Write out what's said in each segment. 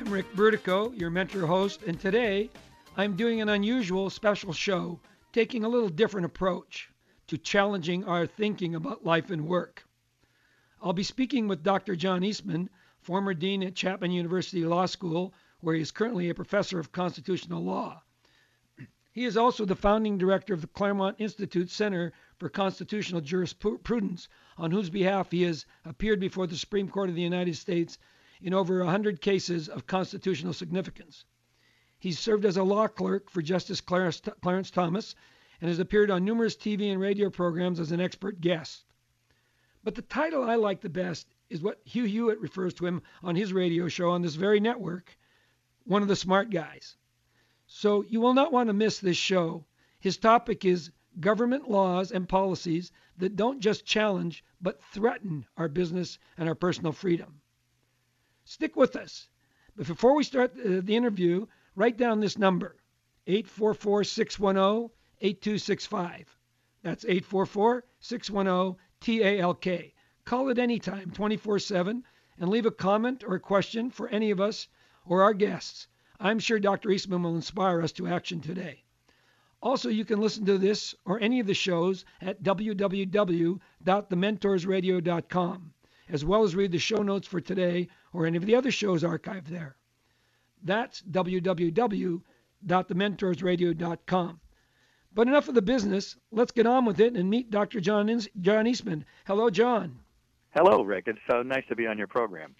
I'm Ric Brutocao, your mentor host, and today I'm doing an unusual special show, taking a little different approach to challenging our thinking about life and work. I'll be speaking with Dr. John Eastman, former dean at Chapman University Law School, where he is currently a professor of constitutional law. He is also the founding director of the Claremont Institute Center for Constitutional Jurisprudence, on whose behalf he has appeared before the Supreme Court of the United States in over 100 cases of constitutional significance. He's served as a law clerk for Justice Clarence Thomas and has appeared on numerous TV and radio programs as an expert guest. But the title I like the best is what Hugh Hewitt refers to him on his radio show on this very network one of the smart guys. So you will not want to miss this show. His topic is government laws and policies that don't just challenge but threaten our business and our personal freedom. Stick with us. But before we start the, the interview, write down this number 844 610 8265. That's 844 610 TALK. Call it anytime, 24 7, and leave a comment or a question for any of us or our guests. I'm sure Dr. Eastman will inspire us to action today. Also, you can listen to this or any of the shows at www.thementorsradio.com as well as read the show notes for today or any of the other shows archived there. That's www.thementorsradio.com. But enough of the business. Let's get on with it and meet Dr. John, John Eastman. Hello, John. Hello, Ric. It's so nice to be on your program.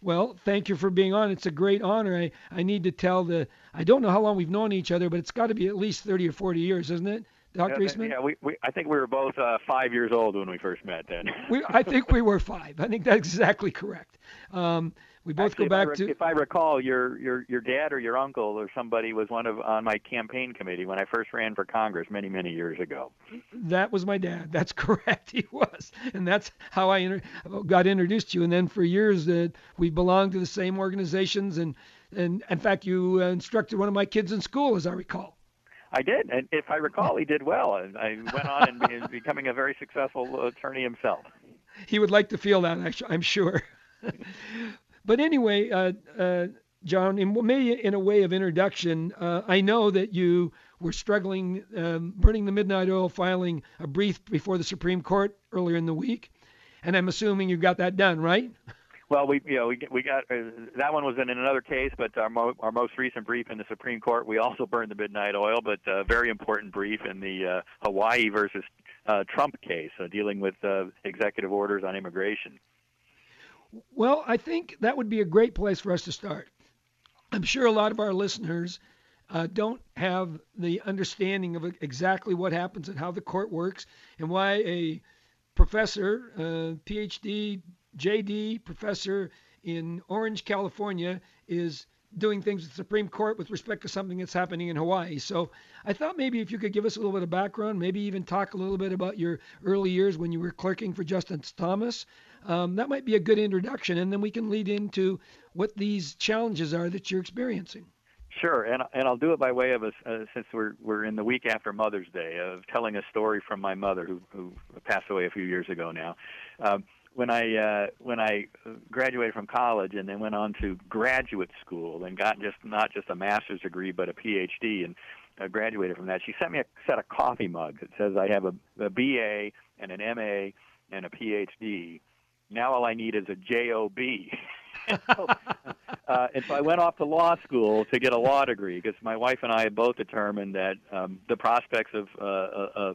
Well, thank you for being on. It's a great honor. I, I need to tell the, I don't know how long we've known each other, but it's got to be at least 30 or 40 years, isn't it? Dr. Yeah, Eastman? Yeah, we, we, I think we were both uh, five years old when we first met then. we, I think we were five. I think that's exactly correct. Um, we both Actually, go back if to. If I recall, your your your dad or your uncle or somebody was one of on my campaign committee when I first ran for Congress many many years ago. That was my dad. That's correct. He was, and that's how I inter- got introduced to you. And then for years, uh, we belonged to the same organizations, and and in fact, you uh, instructed one of my kids in school, as I recall. I did, and if I recall, he did well. And I went on and is becoming a very successful attorney himself. He would like to feel that, I'm sure. but anyway, uh, uh, John, in, maybe in a way of introduction, uh, I know that you were struggling, um, burning the midnight oil, filing a brief before the Supreme Court earlier in the week, and I'm assuming you got that done, right? Well, we you know we we got uh, that one was in another case, but our mo- our most recent brief in the Supreme Court, we also burned the midnight oil, but a very important brief in the uh, Hawaii versus uh, Trump case, uh, dealing with uh, executive orders on immigration. Well, I think that would be a great place for us to start. I'm sure a lot of our listeners uh, don't have the understanding of exactly what happens and how the court works and why a professor, uh, PhD, JD professor in Orange, California, is doing things with the Supreme Court with respect to something that's happening in Hawaii. So I thought maybe if you could give us a little bit of background, maybe even talk a little bit about your early years when you were clerking for Justice Thomas. Um, that might be a good introduction, and then we can lead into what these challenges are that you're experiencing. Sure, and and I'll do it by way of a uh, since we're we're in the week after Mother's Day of telling a story from my mother who who passed away a few years ago now. Um, when I uh, when I graduated from college and then went on to graduate school and got just not just a master's degree but a PhD and uh, graduated from that, she sent me a set of coffee mugs. It says I have a, a BA and an MA and a PhD. Now all I need is a JOB. so, uh, and so I went off to law school to get a law degree because my wife and I had both determined that um, the prospects of uh, uh,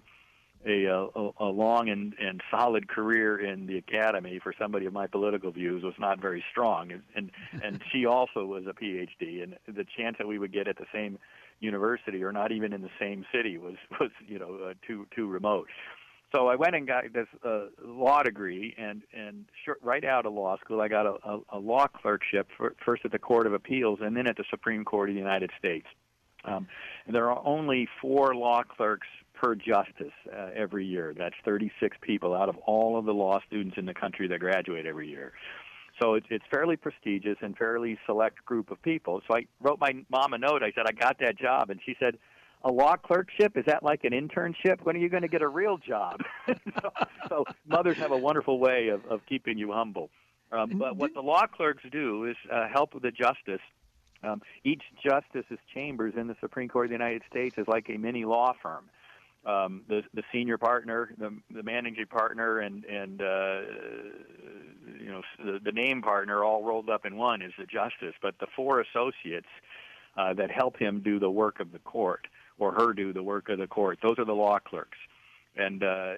a, a, a long and, and solid career in the academy for somebody of my political views was not very strong, and and, and she also was a PhD, and the chance that we would get at the same university or not even in the same city was was you know uh, too too remote. So I went and got this uh, law degree, and and short, right out of law school, I got a, a, a law clerkship for, first at the Court of Appeals and then at the Supreme Court of the United States. Um, and there are only four law clerks per justice uh, every year. That's 36 people out of all of the law students in the country that graduate every year. So it's, it's fairly prestigious and fairly select group of people. So I wrote my mom a note. I said I got that job, and she said, "A law clerkship is that like an internship? When are you going to get a real job?" so, so mothers have a wonderful way of, of keeping you humble. Um, but what the law clerks do is uh, help with the justice. Um, each justice's chambers in the Supreme Court of the United States is like a mini law firm um, the the senior partner, the the managing partner, and and uh, you know the, the name partner all rolled up in one is the justice. But the four associates uh, that help him do the work of the court or her do the work of the court, those are the law clerks. And uh,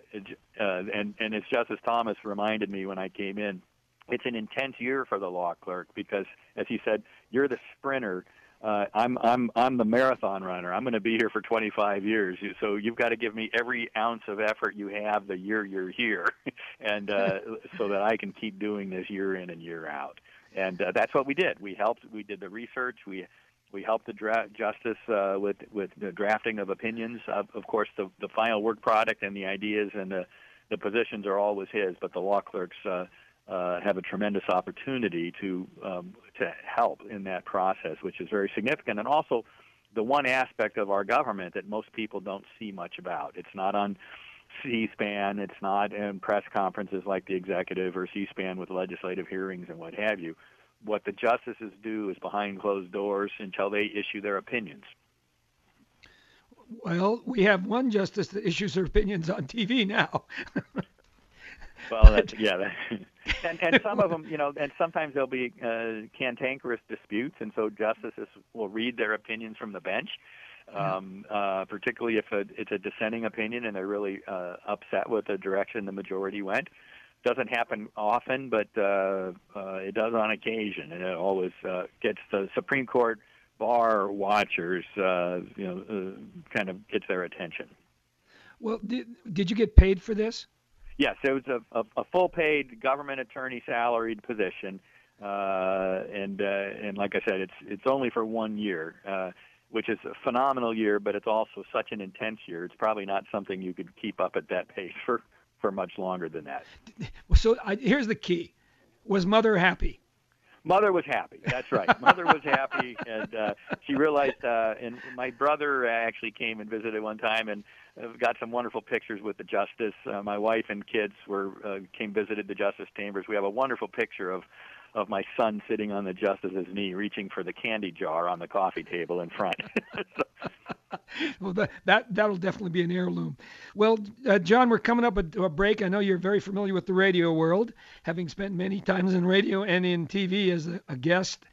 uh, and and as Justice Thomas reminded me when I came in, it's an intense year for the law clerk because, as he said, you're the sprinter uh, I'm I'm I'm the marathon runner. I'm going to be here for 25 years. So you've got to give me every ounce of effort you have the year you're here, and uh, so that I can keep doing this year in and year out. And uh, that's what we did. We helped. We did the research. We we helped the dra- justice uh, with with the drafting of opinions. Of, of course, the the final work product and the ideas and the the positions are always his, but the law clerks. Uh, uh, have a tremendous opportunity to um, to help in that process, which is very significant. And also, the one aspect of our government that most people don't see much about. It's not on C-SPAN. It's not in press conferences like the executive or C-SPAN with legislative hearings and what have you. What the justices do is behind closed doors until they issue their opinions. Well, we have one justice that issues her opinions on TV now. well, that's, yeah. That, and and some of them, you know, and sometimes there'll be uh, cantankerous disputes, and so justices will read their opinions from the bench. Um, uh, particularly if a, it's a dissenting opinion and they're really uh, upset with the direction the majority went. Doesn't happen often, but uh, uh, it does on occasion, and it always uh, gets the Supreme Court bar watchers, uh, you know, uh, kind of gets their attention. Well, did, did you get paid for this? Yes, it was a, a, a full paid government attorney salaried position, uh, and uh, and like I said, it's it's only for one year, uh, which is a phenomenal year, but it's also such an intense year. It's probably not something you could keep up at that pace for for much longer than that. So I, here's the key: was mother happy? Mother was happy. That's right. Mother was happy, and uh, she realized. Uh, and my brother actually came and visited one time, and I've got some wonderful pictures with the justice. Uh, my wife and kids were uh, came visited the justice chambers. We have a wonderful picture of of my son sitting on the justice's knee, reaching for the candy jar on the coffee table in front. well, that, that that'll definitely be an heirloom. Well, uh, John, we're coming up to a break. I know you're very familiar with the radio world, having spent many times in radio and in TV as a, a guest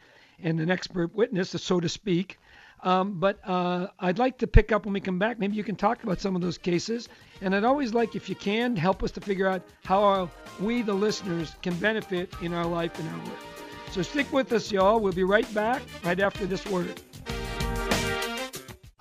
and an expert witness, so to speak. Um, but uh, I'd like to pick up when we come back. Maybe you can talk about some of those cases. And I'd always like, if you can, help us to figure out how our, we, the listeners, can benefit in our life and our work. So stick with us, y'all. We'll be right back right after this word.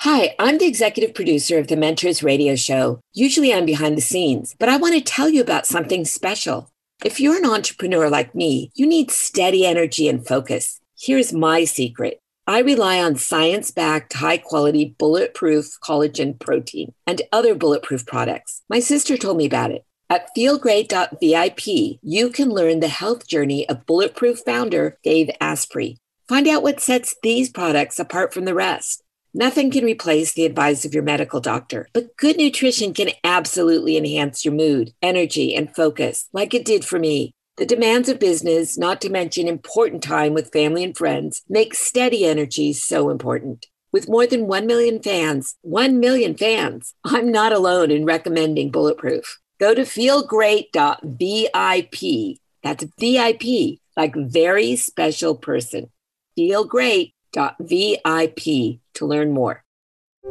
Hi, I'm the executive producer of the Mentors Radio Show. Usually I'm behind the scenes, but I want to tell you about something special. If you're an entrepreneur like me, you need steady energy and focus. Here's my secret. I rely on science backed, high quality, bulletproof collagen protein and other bulletproof products. My sister told me about it. At feelgreat.vip, you can learn the health journey of Bulletproof founder Dave Asprey. Find out what sets these products apart from the rest. Nothing can replace the advice of your medical doctor, but good nutrition can absolutely enhance your mood, energy, and focus, like it did for me. The demands of business, not to mention important time with family and friends, make steady energy so important. With more than 1 million fans, 1 million fans, I'm not alone in recommending Bulletproof. Go to feelgreat.vip. That's VIP, like very special person. Feelgreat.vip to learn more.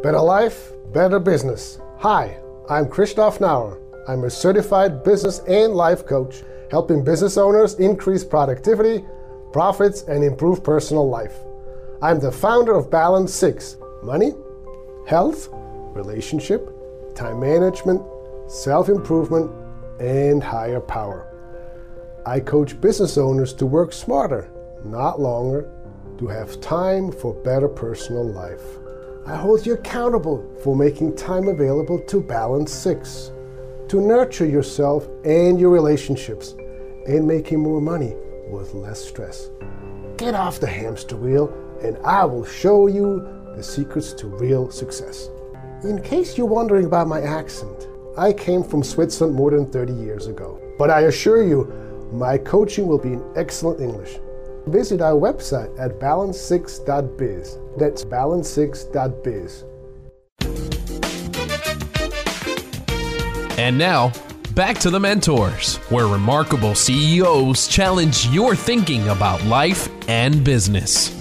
Better life, better business. Hi. I'm Christoph Nauer. I'm a certified business and life coach, helping business owners increase productivity, profits, and improve personal life. I'm the founder of Balance 6 Money, Health, Relationship, Time Management, Self Improvement, and Higher Power. I coach business owners to work smarter, not longer, to have time for better personal life. I hold you accountable for making time available to Balance 6, to nurture yourself and your relationships, and making more money with less stress. Get off the hamster wheel, and I will show you the secrets to real success. In case you're wondering about my accent, I came from Switzerland more than 30 years ago. But I assure you, my coaching will be in excellent English. Visit our website at balance6.biz. That's balance6.biz. And now, back to the mentors, where remarkable CEOs challenge your thinking about life and business.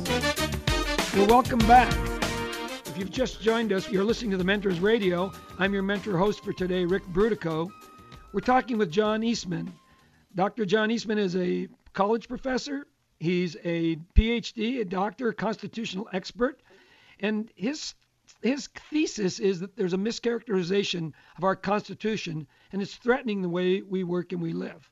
Well, welcome back. If you've just joined us, you're listening to the Mentors Radio. I'm your mentor host for today, Ric Brutocao. We're talking with John Eastman. Dr. John Eastman is a college professor, He's a PhD, a doctor, constitutional expert, and his his thesis is that there's a mischaracterization of our Constitution and it's threatening the way we work and we live.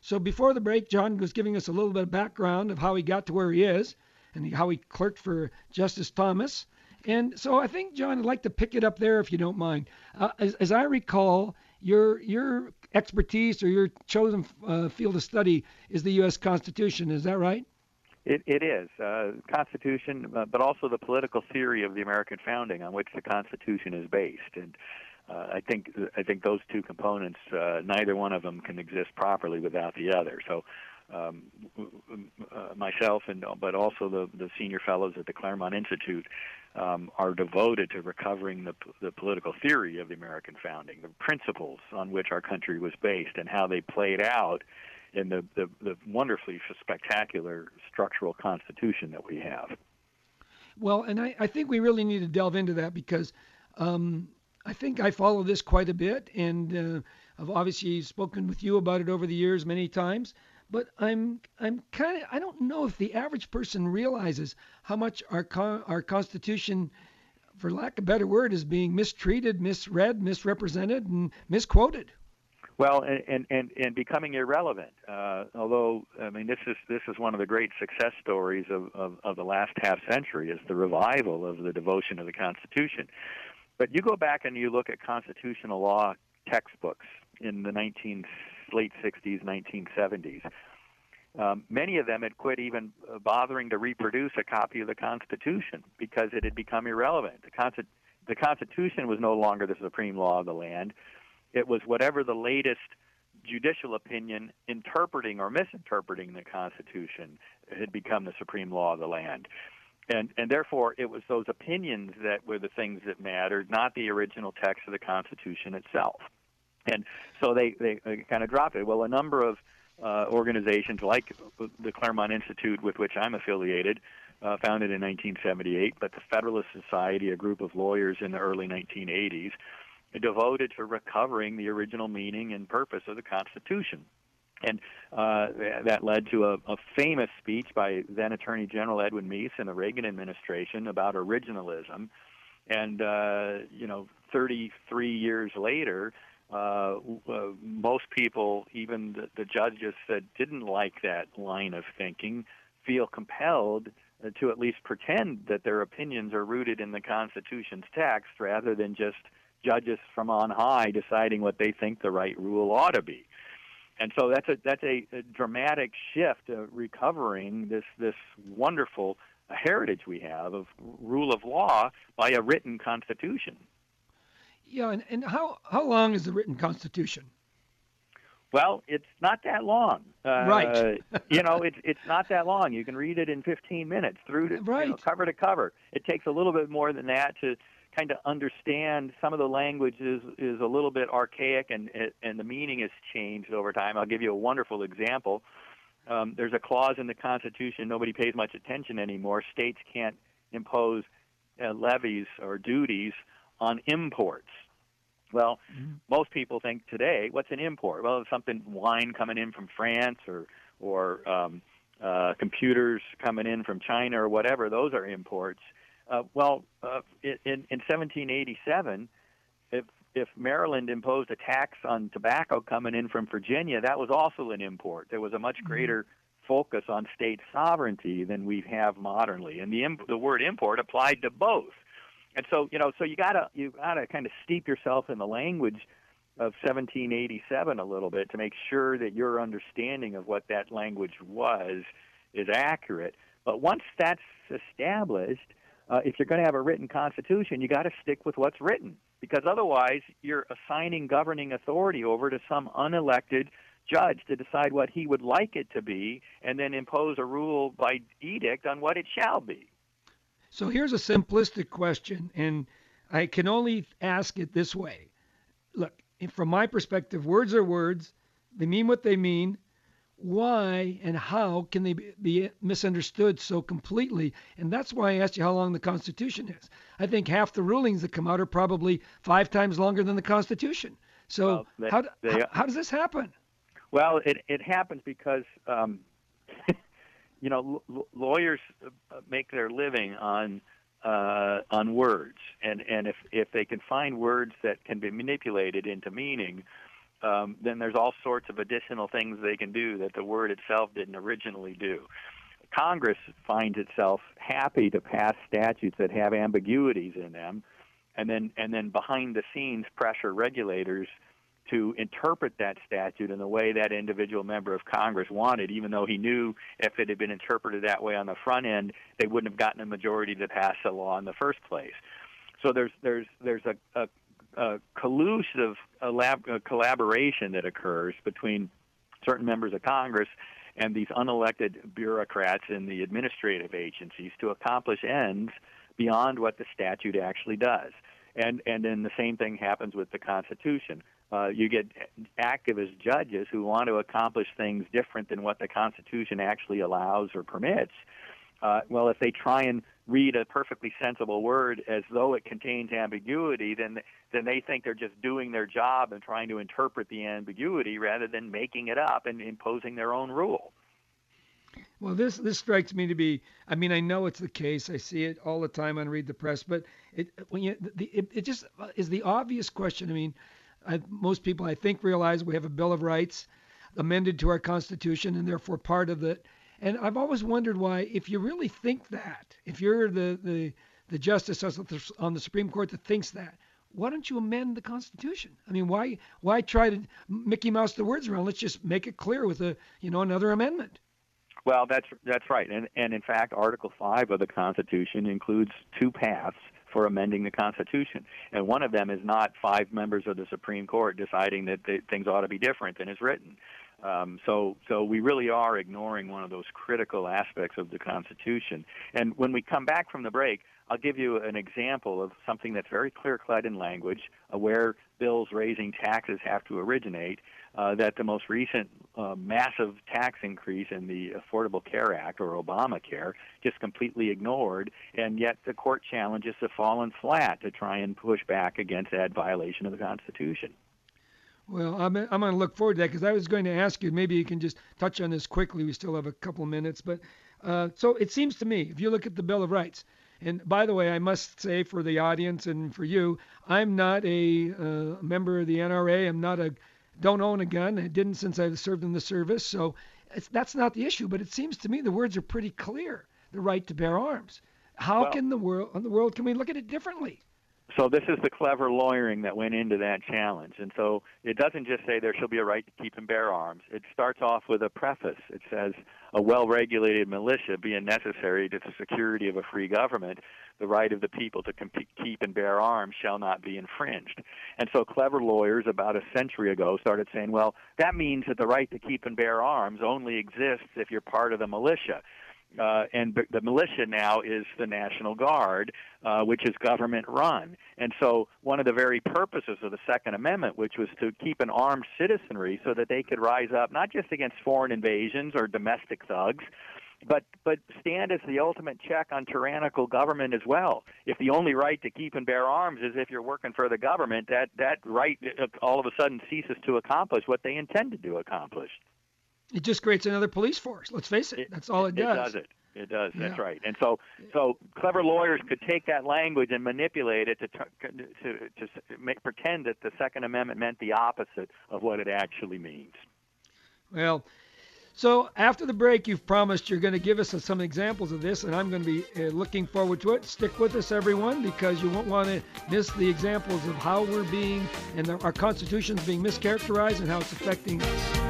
So before the break, John was giving us a little bit of background of how he got to where he is and how he clerked for Justice Thomas. And so I think, John, I'd like to pick it up there if you don't mind. Uh, as, as I recall, your your expertise or your chosen uh, field of study is the U.S. Constitution. Is that right? It, it is uh, Constitution, but also the political theory of the American founding on which the Constitution is based, and uh, I think I think those two components, uh, neither one of them can exist properly without the other. So, um, uh, myself and but also the the senior fellows at the Claremont Institute um, are devoted to recovering the, the political theory of the American founding, the principles on which our country was based, and how they played out in the, the, the wonderfully spectacular structural constitution that we have. Well, and I, I think we really need to delve into that because um, I think I follow this quite a bit, and uh, I've obviously spoken with you about it over the years many times but I'm I'm kind of I don't know if the average person realizes how much our our Constitution, for lack of a better word, is being mistreated, misread, misrepresented, and misquoted. Well, and and and becoming irrelevant. Uh, although I mean, this is this is one of the great success stories of, of of the last half century is the revival of the devotion to the Constitution. But you go back and you look at constitutional law textbooks in the 19 late 60s, 1970s. Um, many of them had quit even uh, bothering to reproduce a copy of the Constitution because it had become irrelevant. The, the Constitution was no longer the supreme law of the land. It was whatever the latest judicial opinion interpreting or misinterpreting the Constitution had become the supreme law of the land. And, and therefore, it was those opinions that were the things that mattered, not the original text of the Constitution itself. And so they, they, kind of dropped it. Well, a number of uh, organizations like the Claremont Institute, with which I'm affiliated, uh, founded in 1978, but the Federalist Society, a group of lawyers in the early 1980s, devoted to recovering the original meaning and purpose of the Constitution. And uh, that led to a, a famous speech by then Attorney General Edwin Meese in the Reagan administration about originalism. And, uh, you know, 33 years later, uh, uh, most people, even the, the judges that didn't like that line of thinking, feel compelled uh, to at least pretend that their opinions are rooted in the Constitution's text rather than just judges from on high deciding what they think the right rule ought to be. And so that's a that's a, a dramatic shift, uh, recovering this this wonderful heritage we have of rule of law by a written constitution. Yeah, and, and how how long is the written Constitution? Well, it's not that long. Uh, right. you know, it's it's not that long. You can read it in 15 minutes through to right. you know, cover to cover. It takes a little bit more than that to kind of understand some of the language is is a little bit archaic and and the meaning has changed over time. I'll give you a wonderful example. Um, there's a clause in the Constitution nobody pays much attention anymore. States can't impose uh, levies or duties on imports. Well, mm-hmm. most people think today, what's an import? Well, something wine coming in from France or or um, uh, computers coming in from China or whatever. Those are imports. Uh, well, uh, in, in 1787, if if Maryland imposed a tax on tobacco coming in from Virginia, that was also an import. There was a much mm-hmm. greater focus on state sovereignty than we have modernly, and the the word import applied to both. And so, you know, so you gotta you gotta kind of steep yourself in the language of 1787 a little bit to make sure that your understanding of what that language was is accurate. But once that's established, uh, if you're going to have a written constitution, you got to stick with what's written because otherwise you're assigning governing authority over to some unelected judge to decide what he would like it to be and then impose a rule by edict on what it shall be. So here's a simplistic question, and I can only ask it this way. Look, from my perspective, words are words, they mean what they mean. Why and how can they be misunderstood so completely? And that's why I asked you how long the Constitution is. I think half the rulings that come out are probably five times longer than the Constitution. So well, they, how, they, how, how, does this happen? Well, it, it happens because um, you know, l- lawyers uh, make their living on uh, on words, and and if if they can find words that can be manipulated into meaning, um, then there's all sorts of additional things they can do that the word itself didn't originally do. Congress finds itself happy to pass statutes that have ambiguities in them, and then and then behind the scenes pressure regulators to interpret that statute in the way that individual member of Congress wanted, even though he knew if it had been interpreted that way on the front end, they wouldn't have gotten a majority to pass the law in the first place. So there's there's there's a, a, a collusive collaboration that occurs between certain members of Congress and these unelected bureaucrats in the administrative agencies to accomplish ends beyond what the statute actually does. And and then the same thing happens with the Constitution uh, you get activist judges who want to accomplish things different than what the Constitution actually allows or permits. Uh, well, if they try and read a perfectly sensible word as though it contains ambiguity, then then they think they're just doing their job and trying to interpret the ambiguity rather than making it up and imposing their own rule. Well, this this strikes me to be. I mean, I know it's the case. I see it all the time on Read the Press, but it when you the, it, it just is the obvious question. I mean, I, most people, I think, realize we have a Bill of Rights amended to our Constitution and therefore part of it. And I've always wondered why, if you really think that, if you're the, the, the justice on the Supreme Court that thinks that, why don't you amend the Constitution? I mean, why why try to Mickey Mouse the words around? Let's just make it clear with a you know another amendment. Well, that's that's right, and and in fact, Article Five of the Constitution includes two paths for amending the Constitution. And one of them is not five members of the Supreme Court deciding that things ought to be different than is written. Um, so, so we really are ignoring one of those critical aspects of the Constitution. And when we come back from the break, I'll give you an example of something that's very clear-cut in language, uh, where bills raising taxes have to originate, uh, that the most recent uh, massive tax increase in the Affordable Care Act or Obamacare just completely ignored, and yet the court challenges have fallen flat to try and push back against that violation of the Constitution. Well, I'm, I'm going to look forward to that because I was going to ask you, maybe you can just touch on this quickly. We still have a couple minutes. But uh, so it seems to me, if you look at the Bill of Rights, and by the way, I must say for the audience and for you, I'm not a uh, member of the NRA. I'm not a don't own a gun. I didn't since I served in the service. So that's not the issue. But it seems to me the words are pretty clear. The right to bear arms. How well, can the world, the world, can we look at it differently? So this is the clever lawyering that went into that challenge. And so it doesn't just say there shall be a right to keep and bear arms. It starts off with a preface. It says a well-regulated militia being necessary to the security of a free government, the right of the people to keep and bear arms shall not be infringed. And so clever lawyers about a century ago started saying, well, that means that the right to keep and bear arms only exists if you're part of the militia uh, and the militia now is the National Guard, uh, which is government run. And so, one of the very purposes of the Second Amendment, which was to keep an armed citizenry so that they could rise up not just against foreign invasions or domestic thugs, but but stand as the ultimate check on tyrannical government as well. If the only right to keep and bear arms is if you're working for the government, that that right uh, all of a sudden ceases to accomplish what they intended to accomplish. It just creates another police force. Let's face it. That's all it, it does. It does it. It does. Yeah. That's right. And so, so clever lawyers could take that language and manipulate it to to to make, pretend that the Second Amendment meant the opposite of what it actually means. Well, so after the break, you've promised you're going to give us some examples of this, and I'm going to be uh, looking forward to it. Stick with us, everyone, because you won't want to miss the examples of how we're being and our Constitution's being mischaracterized and how it's affecting us.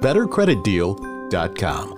bettercreditdeal.com.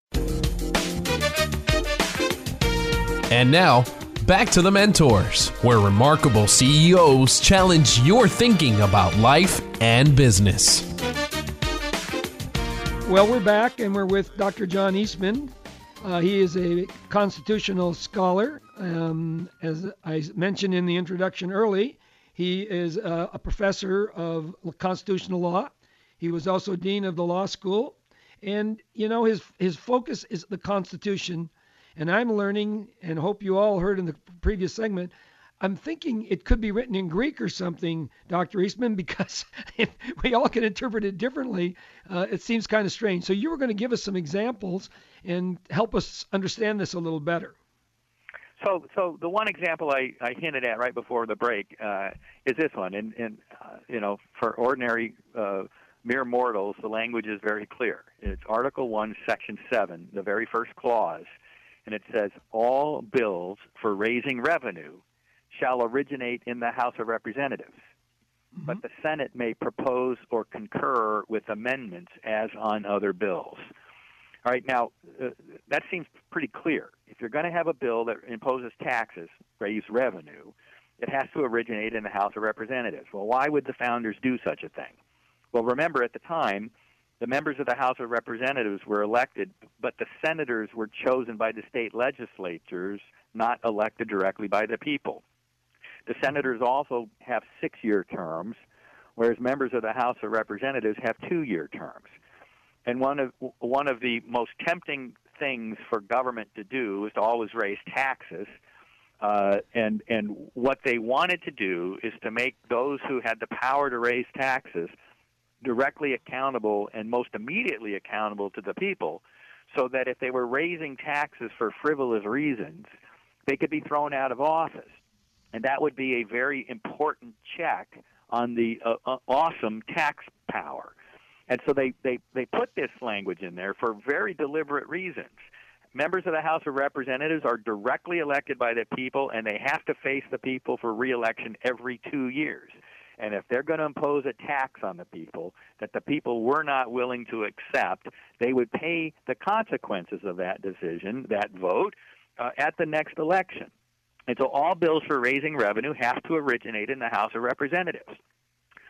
And now, back to the mentors, where remarkable CEOs challenge your thinking about life and business. Well, we're back and we're with Dr. John Eastman. Uh, he is a constitutional scholar. Um, as I mentioned in the introduction early, he is uh, a professor of constitutional law. He was also dean of the law school. And, you know, his, his focus is the Constitution and I'm learning, and hope you all heard in the previous segment, I'm thinking it could be written in Greek or something, Dr. Eastman, because we all can interpret it differently. Uh, it seems kind of strange. So you were going to give us some examples and help us understand this a little better. So, so the one example I, I hinted at right before the break uh, is this one, and, and uh, you know, for ordinary uh, mere mortals, the language is very clear. It's Article One, Section Seven, the very first clause and it says all bills for raising revenue shall originate in the House of Representatives. Mm-hmm. But the Senate may propose or concur with amendments as on other bills. All right, now uh, that seems pretty clear. If you're going to have a bill that imposes taxes, raise revenue, it has to originate in the House of Representatives. Well, why would the founders do such a thing? Well, remember at the time, the members of the House of Representatives were elected, but the senators were chosen by the state legislatures, not elected directly by the people. The senators also have six year terms, whereas members of the House of Representatives have two year terms. And one of one of the most tempting things for government to do is to always raise taxes. Uh, and and what they wanted to do is to make those who had the power to raise taxes directly accountable and most immediately accountable to the people, so that if they were raising taxes for frivolous reasons, they could be thrown out of office, and that would be a very important check on the uh, uh, awesome tax power. And so they, they, they put this language in there for very deliberate reasons. Members of the House of Representatives are directly elected by the people, and they have to face the people for reelection every two years. And if they're going to impose a tax on the people that the people were not willing to accept, they would pay the consequences of that decision, that vote, uh, at the next election. And so all bills for raising revenue have to originate in the House of Representatives.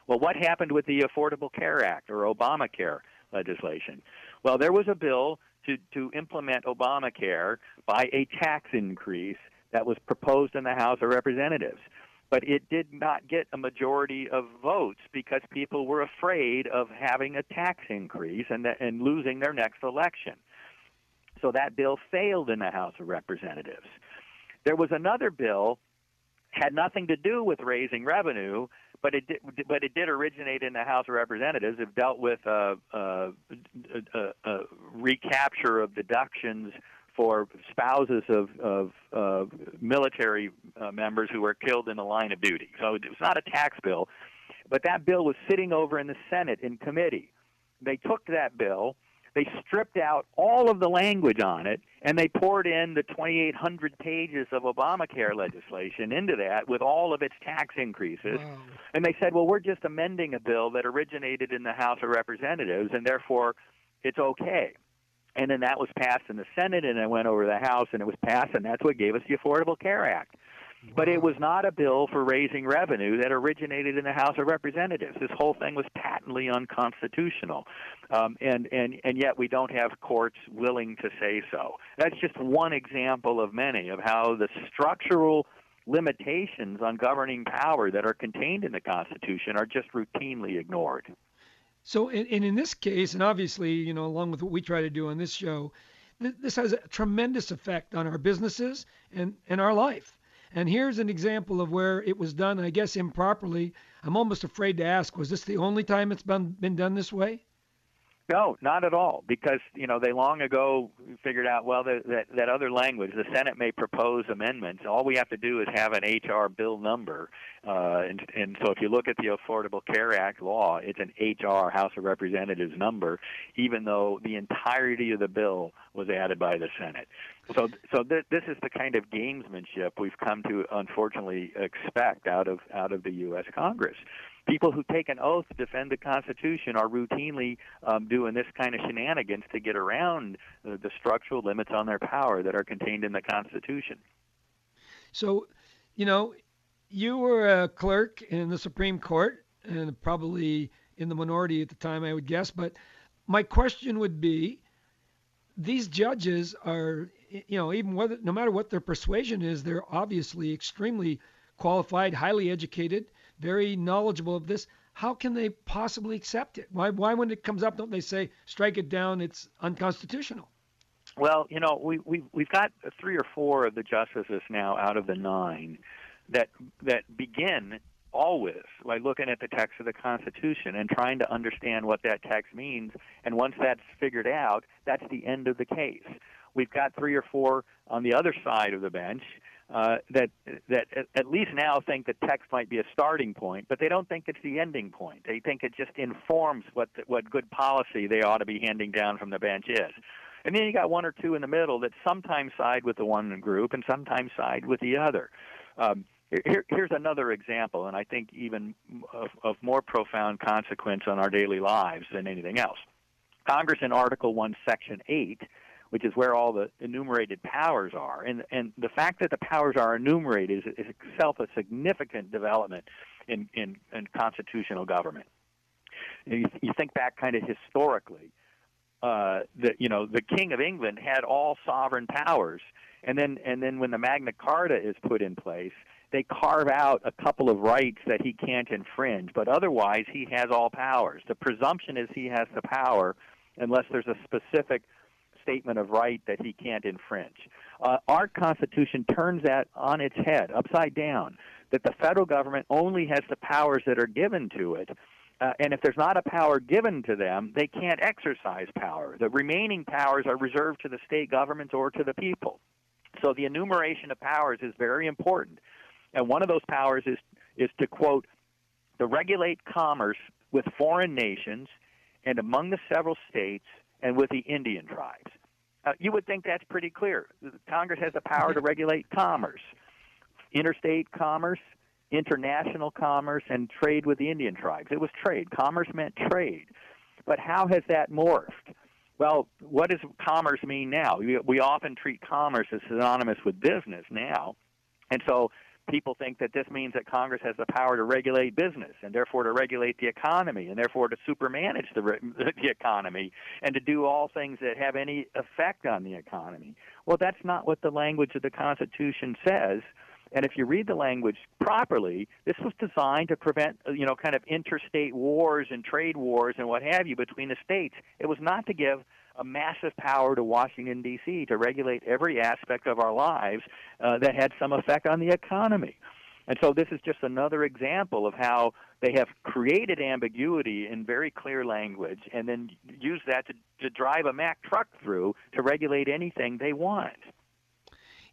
Well, what happened with the Affordable Care Act or Obamacare legislation? Well, there was a bill to, to implement Obamacare by a tax increase that was proposed in the House of Representatives. But it did not get a majority of votes because people were afraid of having a tax increase and, and losing their next election. So that bill failed in the House of Representatives. There was another bill had nothing to do with raising revenue, but it did, but it did originate in the House of Representatives. It dealt with a, a, a, a recapture of deductions for spouses of, of uh, military uh, members who were killed in the line of duty. So it was not a tax bill, but that bill was sitting over in the Senate in committee. They took that bill they stripped out all of the language on it and they poured in the 2,800 pages of Obamacare legislation into that with all of its tax increases. Wow. And they said, well, we're just amending a bill that originated in the House of Representatives and therefore it's okay. And then that was passed in the Senate and it went over the House and it was passed, and that's what gave us the Affordable Care Act. But it was not a bill for raising revenue that originated in the House of Representatives. This whole thing was patently unconstitutional, um, and and and yet we don't have courts willing to say so. That's just one example of many of how the structural limitations on governing power that are contained in the Constitution are just routinely ignored. So, and in, this case, and obviously, you know, along with what we try to do on this show, th- this has a tremendous effect on our businesses and, and our life. And here's an example of where it was done, I guess, improperly. I'm almost afraid to ask, was this the only time it's been, been done this way? No, not at all. Because you know they long ago figured out well that, that that other language. The Senate may propose amendments. All we have to do is have an HR bill number, uh, and and so if you look at the Affordable Care Act law, it's an HR House of Representatives number, even though the entirety of the bill was added by the Senate. So so th- this is the kind of gamesmanship we've come to unfortunately expect out of out of the U.S. Congress people who take an oath to defend the Constitution are routinely um, doing this kind of shenanigans to get around the, the structural limits on their power that are contained in the Constitution. So, you know, you were a clerk in the Supreme Court and probably in the minority at the time, I would guess. But my question would be these judges are, you know, even whether, no matter what their persuasion is, they're obviously extremely qualified, highly educated very knowledgeable of this. How can they possibly accept it? Why, why when it comes up, don't they say, strike it down, it's unconstitutional? Well, you know, we, we, we've got three or four of the justices now out of the nine that, that begin always by looking at the text of the Constitution and trying to understand what that text means. And once that's figured out, that's the end of the case. We've got three or four on the other side of the bench uh, that that at least now think that text might be a starting point, but they don't think it's the ending point. They think it just informs what what good policy they ought to be handing down from the bench is. And then you got one or two in the middle that sometimes side with the one group and sometimes side with the other. Um, here, here's another example, and I think even of, of more profound consequence on our daily lives than anything else. Congress in Article 1, Section 8, which is where all the enumerated powers are, and, and the fact that the powers are enumerated is, is itself a significant development in, in, in constitutional government. You, you think back kind of historically, uh, that you know the King of England had all sovereign powers, and then and then when the Magna Carta is put in place, they carve out a couple of rights that he can't infringe, but otherwise he has all powers. The presumption is he has the power unless there's a specific statement of right that he can't infringe. Uh, our Constitution turns that on its head, upside down, that the federal government only has the powers that are given to it. Uh, and if there's not a power given to them, they can't exercise power. The remaining powers are reserved to the state governments or to the people. So the enumeration of powers is very important. And one of those powers is, is to quote, to regulate commerce with foreign nations and among the several states and with the Indian tribes. Uh, you would think that's pretty clear. Congress has the power to regulate commerce, interstate commerce, international commerce, and trade with the Indian tribes. It was trade. Commerce meant trade. But how has that morphed? Well, what does commerce mean now? We, we often treat commerce as synonymous with business now. And so people think that this means that Congress has the power to regulate business and therefore to regulate the economy and therefore to supermanage the, the economy and to do all things that have any effect on the economy. Well, that's not what the language of the Constitution says. And if you read the language properly, this was designed to prevent, you know, kind of interstate wars and trade wars and what have you between the states. It was not to give a massive power to Washington, D.C. to regulate every aspect of our lives uh, that had some effect on the economy. And so this is just another example of how they have created ambiguity in very clear language and then use that to, to drive a Mack truck through to regulate anything they want.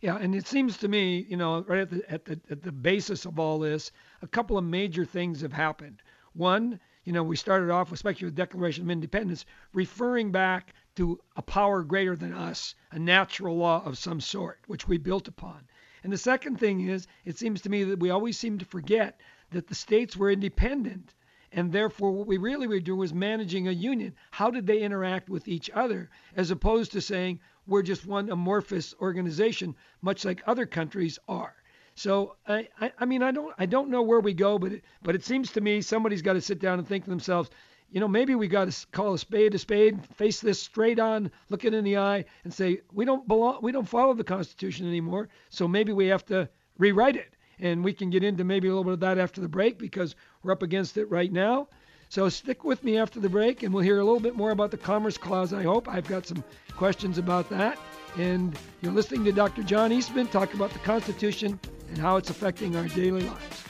Yeah, and it seems to me, you know, right at the, at the at the basis of all this, a couple of major things have happened. One, you know, we started off, especially with Declaration of Independence, referring back to a power greater than us, a natural law of some sort, which we built upon. And the second thing is, it seems to me that we always seem to forget that the states were independent. And therefore, what we really were doing was managing a union. How did they interact with each other, as opposed to saying, we're just one amorphous organization, much like other countries are. So I, I, I mean I don't I don't know where we go, but it, but it seems to me somebody's got to sit down and think to themselves, you know, maybe we got to call a spade a spade, face this straight on, look it in the eye, and say we don't belong, we don't follow the Constitution anymore. So maybe we have to rewrite it, and we can get into maybe a little bit of that after the break because we're up against it right now. So stick with me after the break, and we'll hear a little bit more about the Commerce Clause. I hope I've got some questions about that. And you're listening to Dr. John Eastman talk about the Constitution and how it's affecting our daily lives.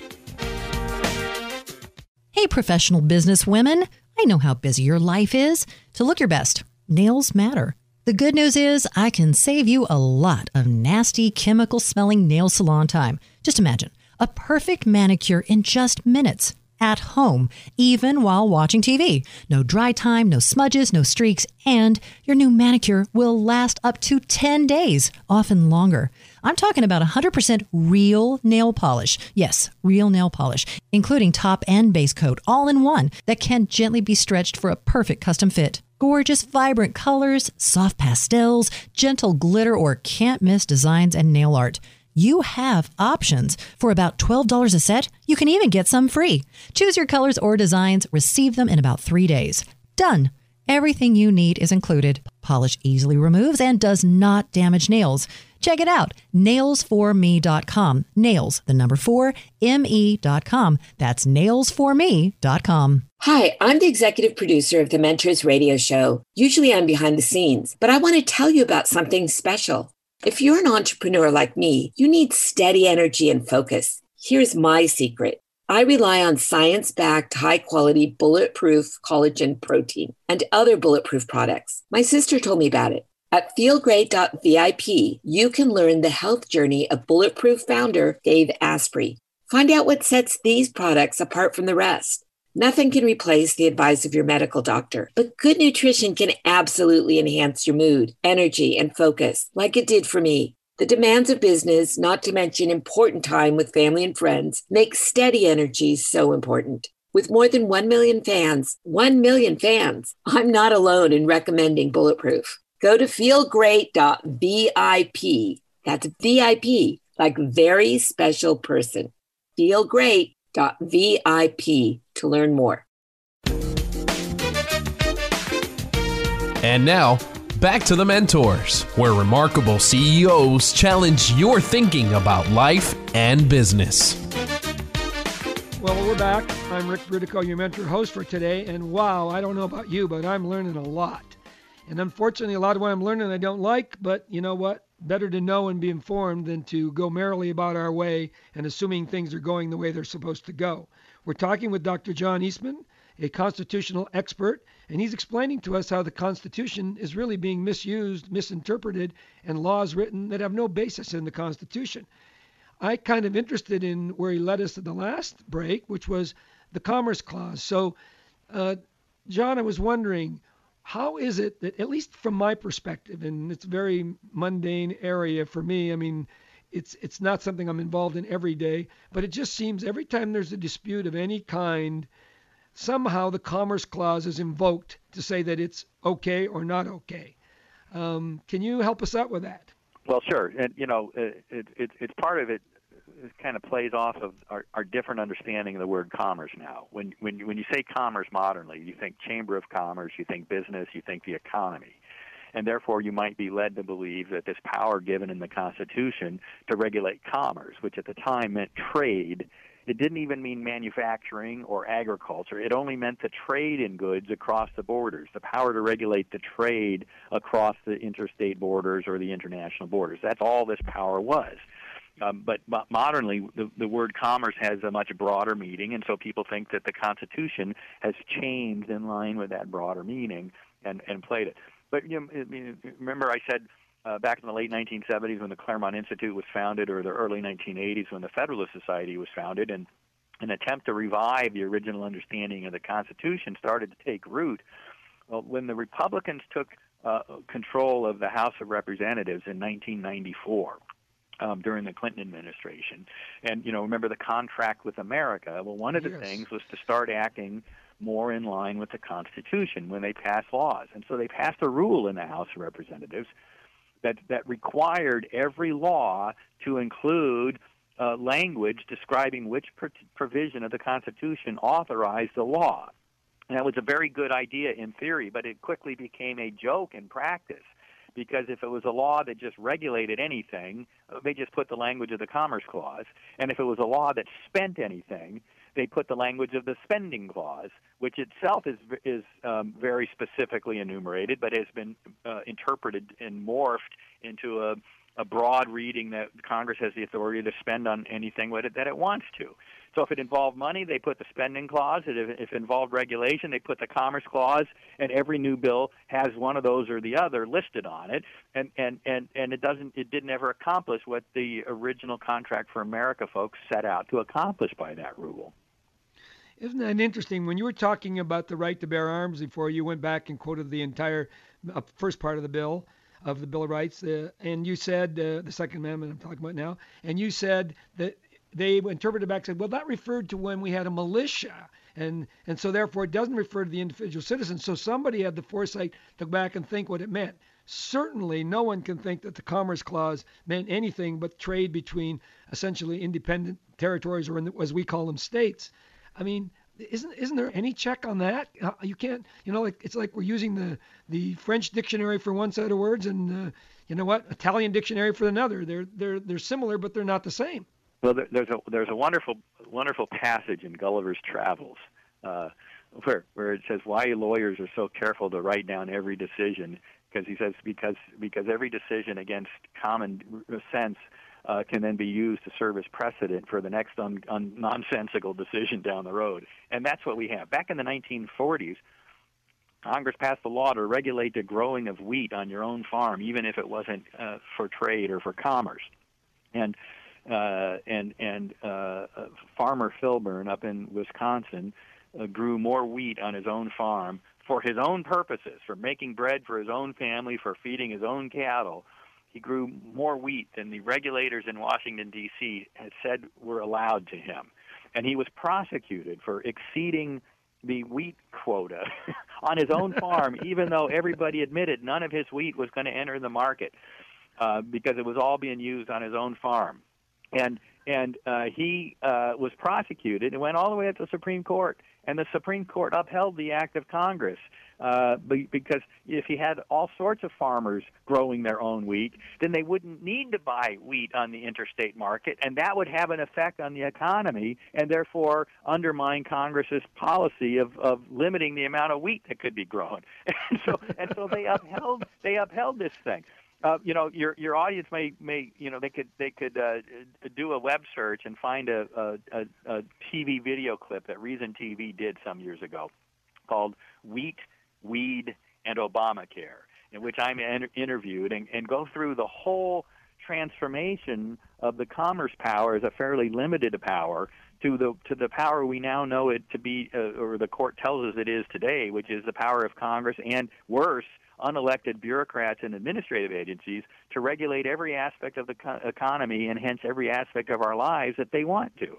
Hey, professional business women. I know how busy your life is. To look your best, nails matter. The good news is I can save you a lot of nasty, chemical smelling nail salon time. Just imagine a perfect manicure in just minutes at home, even while watching TV. No dry time, no smudges, no streaks, and your new manicure will last up to 10 days, often longer. I'm talking about 100% real nail polish. Yes, real nail polish, including top and base coat, all in one, that can gently be stretched for a perfect custom fit. Gorgeous, vibrant colors, soft pastels, gentle glitter, or can't miss designs and nail art you have options. For about $12 a set, you can even get some free. Choose your colors or designs, receive them in about three days. Done. Everything you need is included. Polish easily removes and does not damage nails. Check it out, nailsforme.com. Nails, the number four, me.com. That's nailsforme.com. Hi, I'm the executive producer of the Mentors radio show. Usually I'm behind the scenes, but I want to tell you about something special. If you're an entrepreneur like me, you need steady energy and focus. Here's my secret. I rely on science backed, high quality, bulletproof collagen protein and other bulletproof products. My sister told me about it. At feelgreat.vip, you can learn the health journey of Bulletproof founder Dave Asprey. Find out what sets these products apart from the rest. Nothing can replace the advice of your medical doctor, but good nutrition can absolutely enhance your mood, energy, and focus, like it did for me. The demands of business, not to mention important time with family and friends, make steady energy so important. With more than 1 million fans, 1 million fans, I'm not alone in recommending Bulletproof. Go to feelgreat.vip. That's VIP, like very special person. Feelgreat.vip to learn more. And now, back to the mentors, where remarkable CEOs challenge your thinking about life and business. Well, we're back. I'm Ric Brutocao, your mentor host for today. And wow, I don't know about you, but I'm learning a lot. And unfortunately, a lot of what I'm learning I don't like, but you know what? Better to know and be informed than to go merrily about our way and assuming things are going the way they're supposed to go. We're talking with Dr. John Eastman, a constitutional expert, and he's explaining to us how the Constitution is really being misused, misinterpreted, and laws written that have no basis in the Constitution. I kind of interested in where he led us at the last break, which was the Commerce Clause. So, uh, John, I was wondering, how is it that, at least from my perspective, and it's a very mundane area for me. I mean, it's it's not something I'm involved in every day, but it just seems every time there's a dispute of any kind, somehow the Commerce Clause is invoked to say that it's okay or not okay. Um, can you help us out with that? Well, sure, and you know, it, it, it's part of it. It kind of plays off of our, our different understanding of the word commerce now. When when when you say commerce modernly, you think chamber of commerce, you think business, you think the economy, and therefore you might be led to believe that this power given in the Constitution to regulate commerce, which at the time meant trade, it didn't even mean manufacturing or agriculture. It only meant the trade in goods across the borders, the power to regulate the trade across the interstate borders or the international borders. That's all this power was. Um, but, modernly, the, the word commerce has a much broader meaning, and so people think that the Constitution has changed in line with that broader meaning and, and played it. But you know, remember, I said uh, back in the late 1970s when the Claremont Institute was founded, or the early 1980s when the Federalist Society was founded, and an attempt to revive the original understanding of the Constitution started to take root. Well, when the Republicans took uh, control of the House of Representatives in 1994, um, during the Clinton administration. And you know, remember the contract with America. Well, one of the yes. things was to start acting more in line with the Constitution when they pass laws. And so they passed a rule in the House of Representatives that, that required every law to include uh, language describing which provision of the Constitution authorized the law. And that was a very good idea in theory, but it quickly became a joke in practice because if it was a law that just regulated anything, they just put the language of the Commerce Clause. And if it was a law that spent anything, they put the language of the spending clause, which itself is is um, very specifically enumerated, but has been uh, interpreted and morphed into a, a broad reading that Congress has the authority to spend on anything that it, that it wants to. So if it involved money, they put the spending clause. If, it involved regulation, they put the commerce clause. And every new bill has one of those or the other listed on it. And and and and it doesn't. It didn't ever accomplish what the original Contract for America folks set out to accomplish by that rule. Isn't that interesting? When you were talking about the right to bear arms before, you went back and quoted the entire uh, first part of the bill, of the Bill of Rights, uh, and you said uh, the Second Amendment I'm talking about now, and you said that they interpreted back and said, well, that referred to when we had a militia, and and so therefore it doesn't refer to the individual citizen. So somebody had the foresight to go back and think what it meant. Certainly, no one can think that the Commerce Clause meant anything but trade between essentially independent territories, or as we call them, states. I mean, isn't isn't there any check on that? Uh, you can't, you know, like it's like we're using the the French dictionary for one set of words and uh, you know what, Italian dictionary for another. They're they're they're similar, but they're not the same. Well, there, there's a there's a wonderful wonderful passage in Gulliver's Travels. Uh, where where it says why lawyers are so careful to write down every decision because he says because because every decision against common sense uh, can then be used to serve as precedent for the next un- un- nonsensical decision down the road. And that's what we have. Back in the 1940s, Congress passed a law to regulate the growing of wheat on your own farm, even if it wasn't uh, for trade or for commerce. And uh, and and uh, farmer Filburn up in Wisconsin uh, grew more wheat on his own farm for his own purposes, for making bread for his own family, for feeding his own cattle, he grew more wheat than the regulators in Washington, D.C. had said were allowed to him. and he was prosecuted for exceeding the wheat quota on his own farm, even though everybody admitted none of his wheat was going to enter the market uh, because it was all being used on his own farm. And and uh, he uh, was prosecuted and went all the way up to the Supreme Court, and the Supreme Court upheld the act of Congress uh, because if he had all sorts of farmers growing their own wheat, then they wouldn't need to buy wheat on the interstate market, and that would have an effect on the economy, and therefore undermine Congress's policy of, of limiting the amount of wheat that could be grown. and so and so they upheld they upheld this thing. Uh, you know, your your audience may may you know they could they could uh, do a web search and find a, a, a TV video clip that Reason TV did some years ago called "Wheat weed, and Obamacare, in which I'm in- interviewed and, and go through the whole transformation of the commerce power as a fairly limited power to the to the power we now know it to be, uh, or the court tells us it is today, which is the power of Congress and worse, unelected bureaucrats and administrative agencies to regulate every aspect of the co- economy and hence every aspect of our lives that they want to.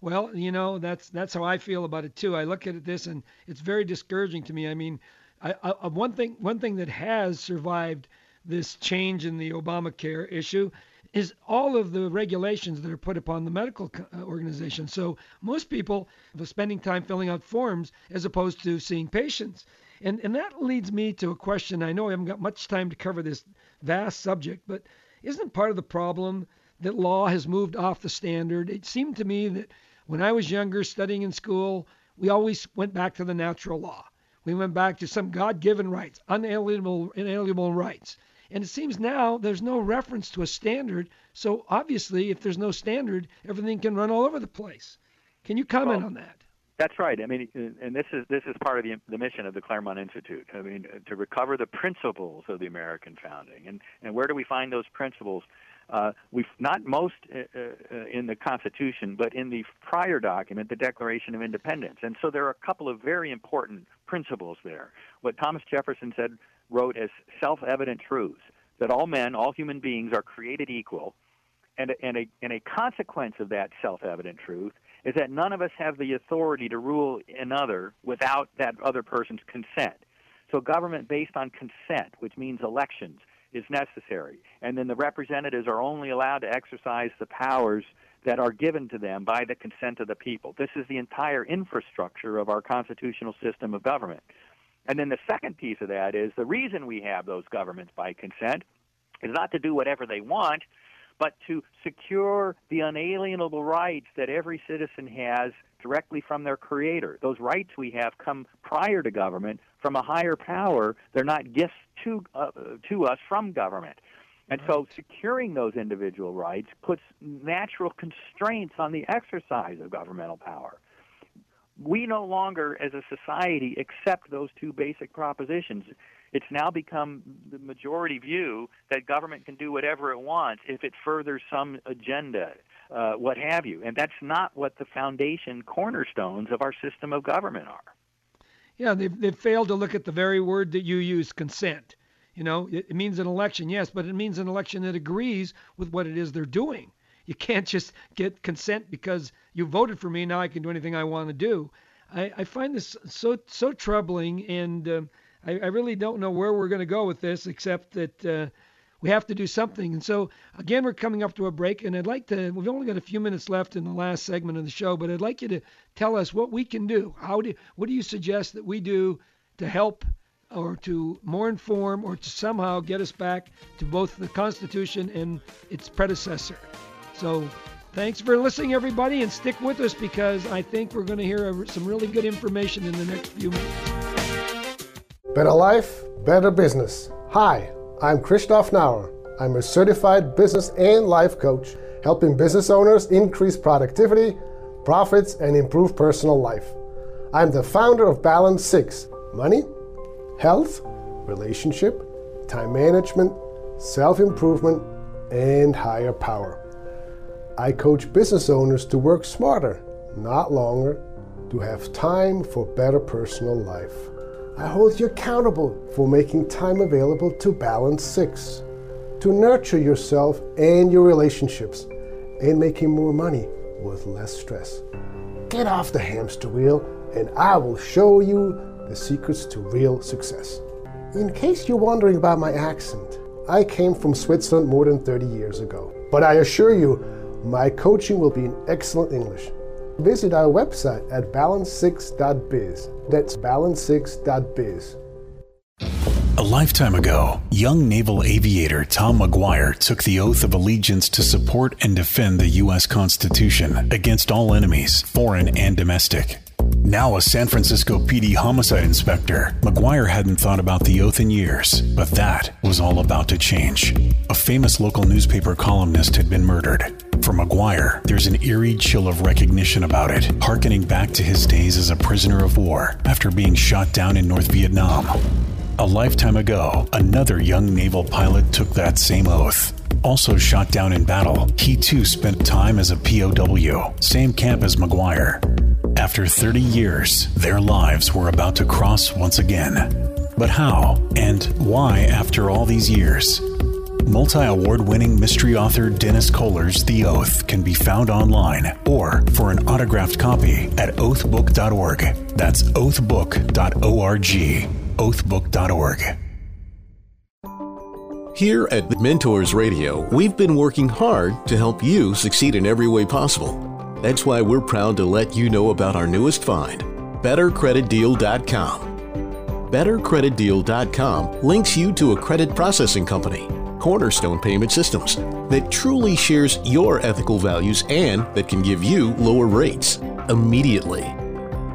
Well, you know, that's that's how I feel about it too. I look at this and it's very discouraging to me. I mean, I, I, one thing one thing that has survived this change in the Obamacare issue is all of the regulations that are put upon the medical uh, organization. So most people are spending time filling out forms as opposed to seeing patients. And and that leads me to a question. I know I haven't got much time to cover this vast subject, but isn't part of the problem that law has moved off the standard? It seemed to me that when I was younger, studying in school, we always went back to the natural law. We went back to some God given rights, unalienable, inalienable rights. And it seems now there's no reference to a standard. So obviously, if there's no standard, everything can run all over the place. Can you comment well, on that? That's right. I mean, and this is this is part of the the mission of the Claremont Institute. I mean, to recover the principles of the American founding, and and where do we find those principles? Uh, we've not most uh, uh, in the Constitution, but in the prior document, the Declaration of Independence. And so there are a couple of very important principles there. What Thomas Jefferson said wrote as self-evident truths that all men, all human beings, are created equal, and and a and a consequence of that self-evident truth is that none of us have the authority to rule another without that other person's consent. So government based on consent, which means elections, is necessary. And then the representatives are only allowed to exercise the powers that are given to them by the consent of the people. This is the entire infrastructure of our constitutional system of government. And then the second piece of that is the reason we have those governments by consent is not to do whatever they want, but to secure the unalienable rights that every citizen has directly from their creator. Those rights we have come prior to government from a higher power. They're not gifts to uh, to us from government. And so securing those individual rights puts natural constraints on the exercise of governmental power. We no longer, as a society, accept those two basic propositions. It's now become the majority view that government can do whatever it wants if it furthers some agenda, uh, what have you. And that's not what the foundation cornerstones of our system of government are. Yeah, they've, they've failed to look at the very word that you use, consent. You know, it, it means an election, yes, but it means an election that agrees with what it is they're doing. You can't just get consent because you voted for me. Now I can do anything I want to do. I, I find this so so troubling, and uh, I, I, really don't know where we're going to go with this, except that uh, we have to do something. And so, again, we're coming up to a break, and I'd like to, we've only got a few minutes left in the last segment of the show, but I'd like you to tell us what we can do. How do, what do you suggest that we do to help or to more inform or to somehow get us back to both the Constitution and its predecessor? So, thanks for listening, everybody, and stick with us because I think we're going to hear some really good information in the next few minutes. Better life, better business. Hi. I'm Christoph Nauer. I'm a certified business and life coach, helping business owners increase productivity, profits, and improve personal life. I'm the founder of Balance 6 Money, Health, Relationship, Time Management, Self Improvement, and Higher Power. I coach business owners to work smarter, not longer, to have time for better personal life. I hold you accountable for making time available to Balance 6, to nurture yourself and your relationships, and making more money with less stress. Get off the hamster wheel, and I will show you the secrets to real success. In case you're wondering about my accent, I came from Switzerland more than 30 years ago. But I assure you, my coaching will be in excellent English. Visit our website at balance6.biz. That's balance6.biz. A lifetime ago, young naval aviator Tom McGuire took the oath of allegiance to support and defend the U.S. Constitution against all enemies, foreign and domestic. Now a San Francisco PD homicide inspector, McGuire hadn't thought about the oath in years, but that was all about to change. A famous local newspaper columnist had been murdered. For McGuire, there's an eerie chill of recognition about it, harkening back to his days as a prisoner of war after being shot down in North Vietnam. A lifetime ago, another young naval pilot took that same oath. Also shot down in battle, he too spent time as a POW, same camp as McGuire. After 30 years, their lives were about to cross once again. But how and why after all these years? Multi award winning mystery author Dennis Koller's The Oath can be found online or for an autographed copy at oathbook.org. That's oathbook.org. Oathbook.org. Here at Mentors Radio, we've been working hard to help you succeed in every way possible. That's why we're proud to let you know about our newest find, BetterCreditDeal.com. BetterCreditDeal.com links you to a credit processing company, Cornerstone Payment Systems, that truly shares your ethical values and that can give you lower rates immediately.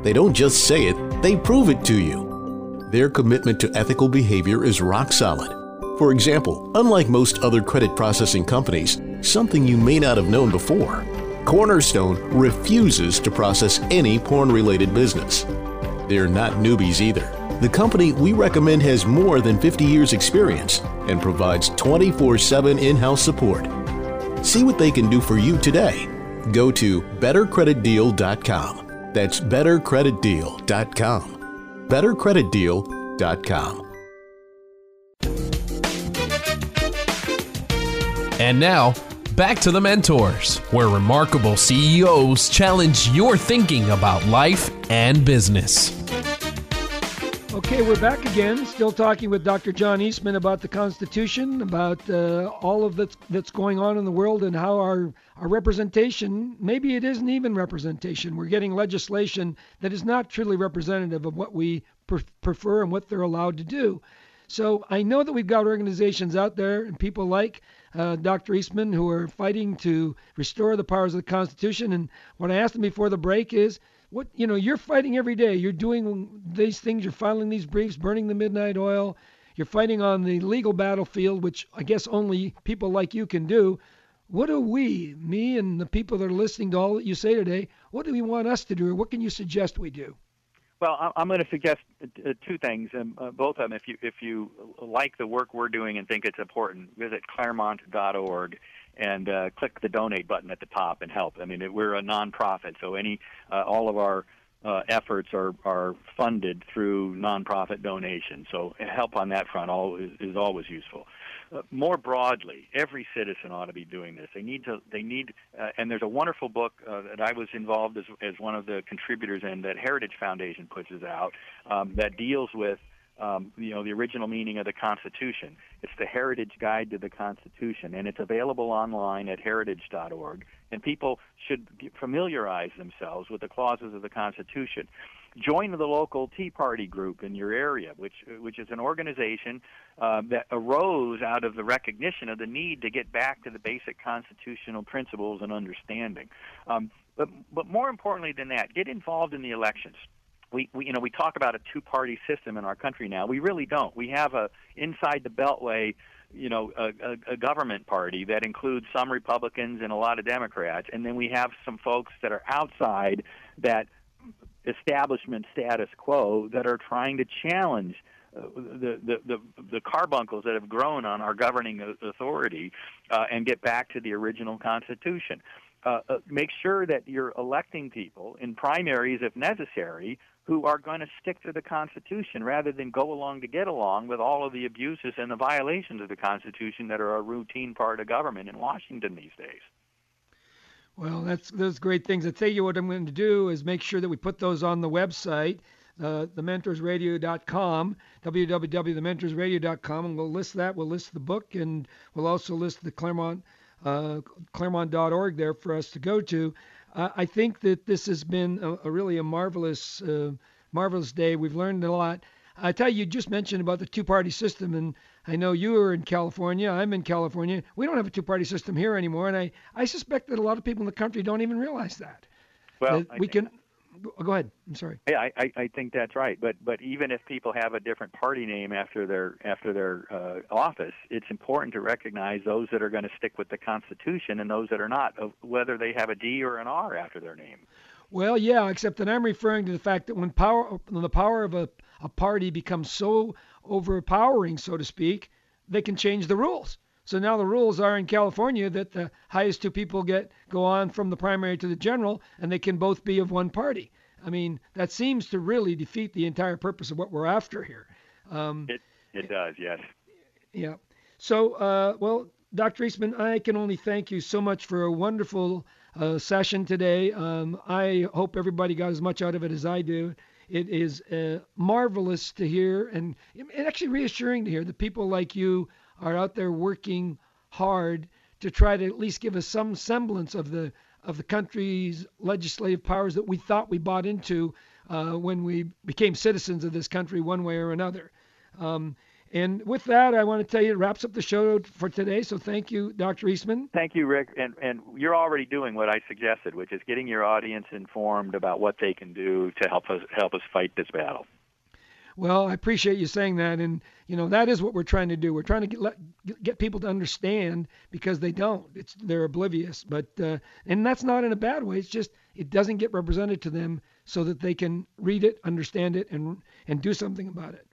They don't just say it, they prove it to you. Their commitment to ethical behavior is rock solid. For example, unlike most other credit processing companies, something you may not have known before, Cornerstone refuses to process any porn related business. They're not newbies either. The company we recommend has more than 50 years' experience and provides 24 7 in house support. See what they can do for you today. Go to bettercreditdeal.com. That's bettercreditdeal.com. bettercreditdeal.com. And now, back to the mentors, where remarkable CEOs challenge your thinking about life and business. Okay, we're back again, still talking with Dr. John Eastman about the Constitution, about uh, all of that's that's going on in the world, and how our our representation maybe it isn't even representation. We're getting legislation that is not truly representative of what we pre- prefer and what they're allowed to do. So I know that we've got organizations out there and people like uh, Dr. Eastman who are fighting to restore the powers of the Constitution. And what I asked him before the break is, what you know, you're fighting every day. You're doing these things. You're filing these briefs, burning the midnight oil. You're fighting on the legal battlefield, which I guess only people like you can do. What do we, me and the people that are listening to all that you say today, what do we want us to do, or what can you suggest we do? Well, I'm going to suggest uh, two things, and uh, both of them. If you if you like the work we're doing and think it's important, visit Claremont.org and uh, click the donate button at the top and help. I mean, it, we're a nonprofit, so any uh, all of our uh, efforts are are funded through nonprofit donations. So help on that front all is, is always useful. Uh, more broadly, every citizen ought to be doing this. They need to. They need. Uh, and there's a wonderful book uh, that I was involved as as one of the contributors in that Heritage Foundation puts out um, that deals with. Um, you know the original meaning of the Constitution. It's the Heritage Guide to the Constitution, and it's available online at heritage.org. And people should familiarize themselves with the clauses of the Constitution. Join the local Tea Party group in your area, which which is an organization uh, that arose out of the recognition of the need to get back to the basic constitutional principles and understanding. Um, but but more importantly than that, get involved in the elections we, we you know we talk about a two party system in our country now we really don't we have a inside the beltway you know a, a, a government party that includes some republicans and a lot of democrats and then we have some folks that are outside that establishment status quo that are trying to challenge uh, the, the, the, the carbuncles that have grown on our governing authority uh, and get back to the original Constitution. Uh, uh, make sure that you're electing people in primaries, if necessary, who are going to stick to the Constitution rather than go along to get along with all of the abuses and the violations of the Constitution that are a routine part of government in Washington these days. Well, that's those great things. I tell you what I'm going to do is make sure that we put those on the website, uh, thementorsradio.com, www.thementorsradio.com, and we'll list that. We'll list the book, and we'll also list the Claremont uh, Claremont.org there for us to go to. Uh, I think that this has been a, a really a marvelous, uh, marvelous day. We've learned a lot. I tell you, you just mentioned about the two-party system, and I know you are in California. I'm in California. We don't have a two-party system here anymore, and I, I suspect that a lot of people in the country don't even realize that. Well, that we can. Go ahead. I'm sorry. Yeah, I, I think that's right. But but even if people have a different party name after their after their uh, office, it's important to recognize those that are going to stick with the Constitution and those that are not, whether they have a D or an R after their name. Well, yeah, except that I'm referring to the fact that when power when the power of a, a party becomes so overpowering, so to speak, they can change the rules. So now the rules are in California that the highest two people get go on from the primary to the general, and they can both be of one party. I mean, that seems to really defeat the entire purpose of what we're after here. Um, it it does, yes. Yeah. So, uh, well, Dr. Eastman, I can only thank you so much for a wonderful uh, session today. Um, I hope everybody got as much out of it as I do. It is uh, marvelous to hear and, and actually reassuring to hear that people like you are out there working hard to try to at least give us some semblance of the of the country's legislative powers that we thought we bought into uh, when we became citizens of this country one way or another. Um, and with that, I want to tell you it wraps up the show for today. So thank you, Dr. Eastman. Thank you, Ric. And and you're already doing what I suggested, which is getting your audience informed about what they can do to help us help us fight this battle. Well, I appreciate you saying that, and you know that is what we're trying to do. We're trying to get let, get people to understand because they don't. It's they're oblivious, but uh, and that's not in a bad way. It's just it doesn't get represented to them so that they can read it, understand it, and and do something about it.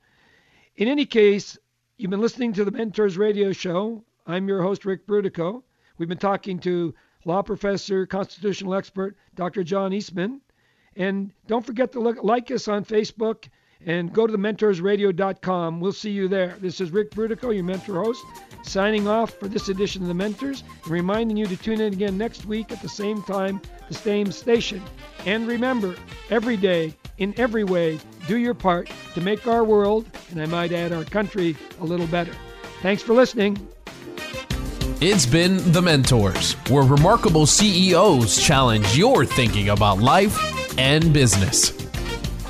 In any case, you've been listening to the Mentors Radio Show. I'm your host Ric Brutocao. We've been talking to law professor, constitutional expert, Dr. John Eastman. And don't forget to look, like us on Facebook and go to the mentorsradio.com. We'll see you there. This is Ric Brutocao, your mentor host, signing off for this edition of The Mentors and reminding you to tune in again next week at the same time, the same station. And remember, every day, in every way, do your part to make our world, and I might add our country, a little better. Thanks for listening. It's been The Mentors, where remarkable CEOs challenge your thinking about life and business.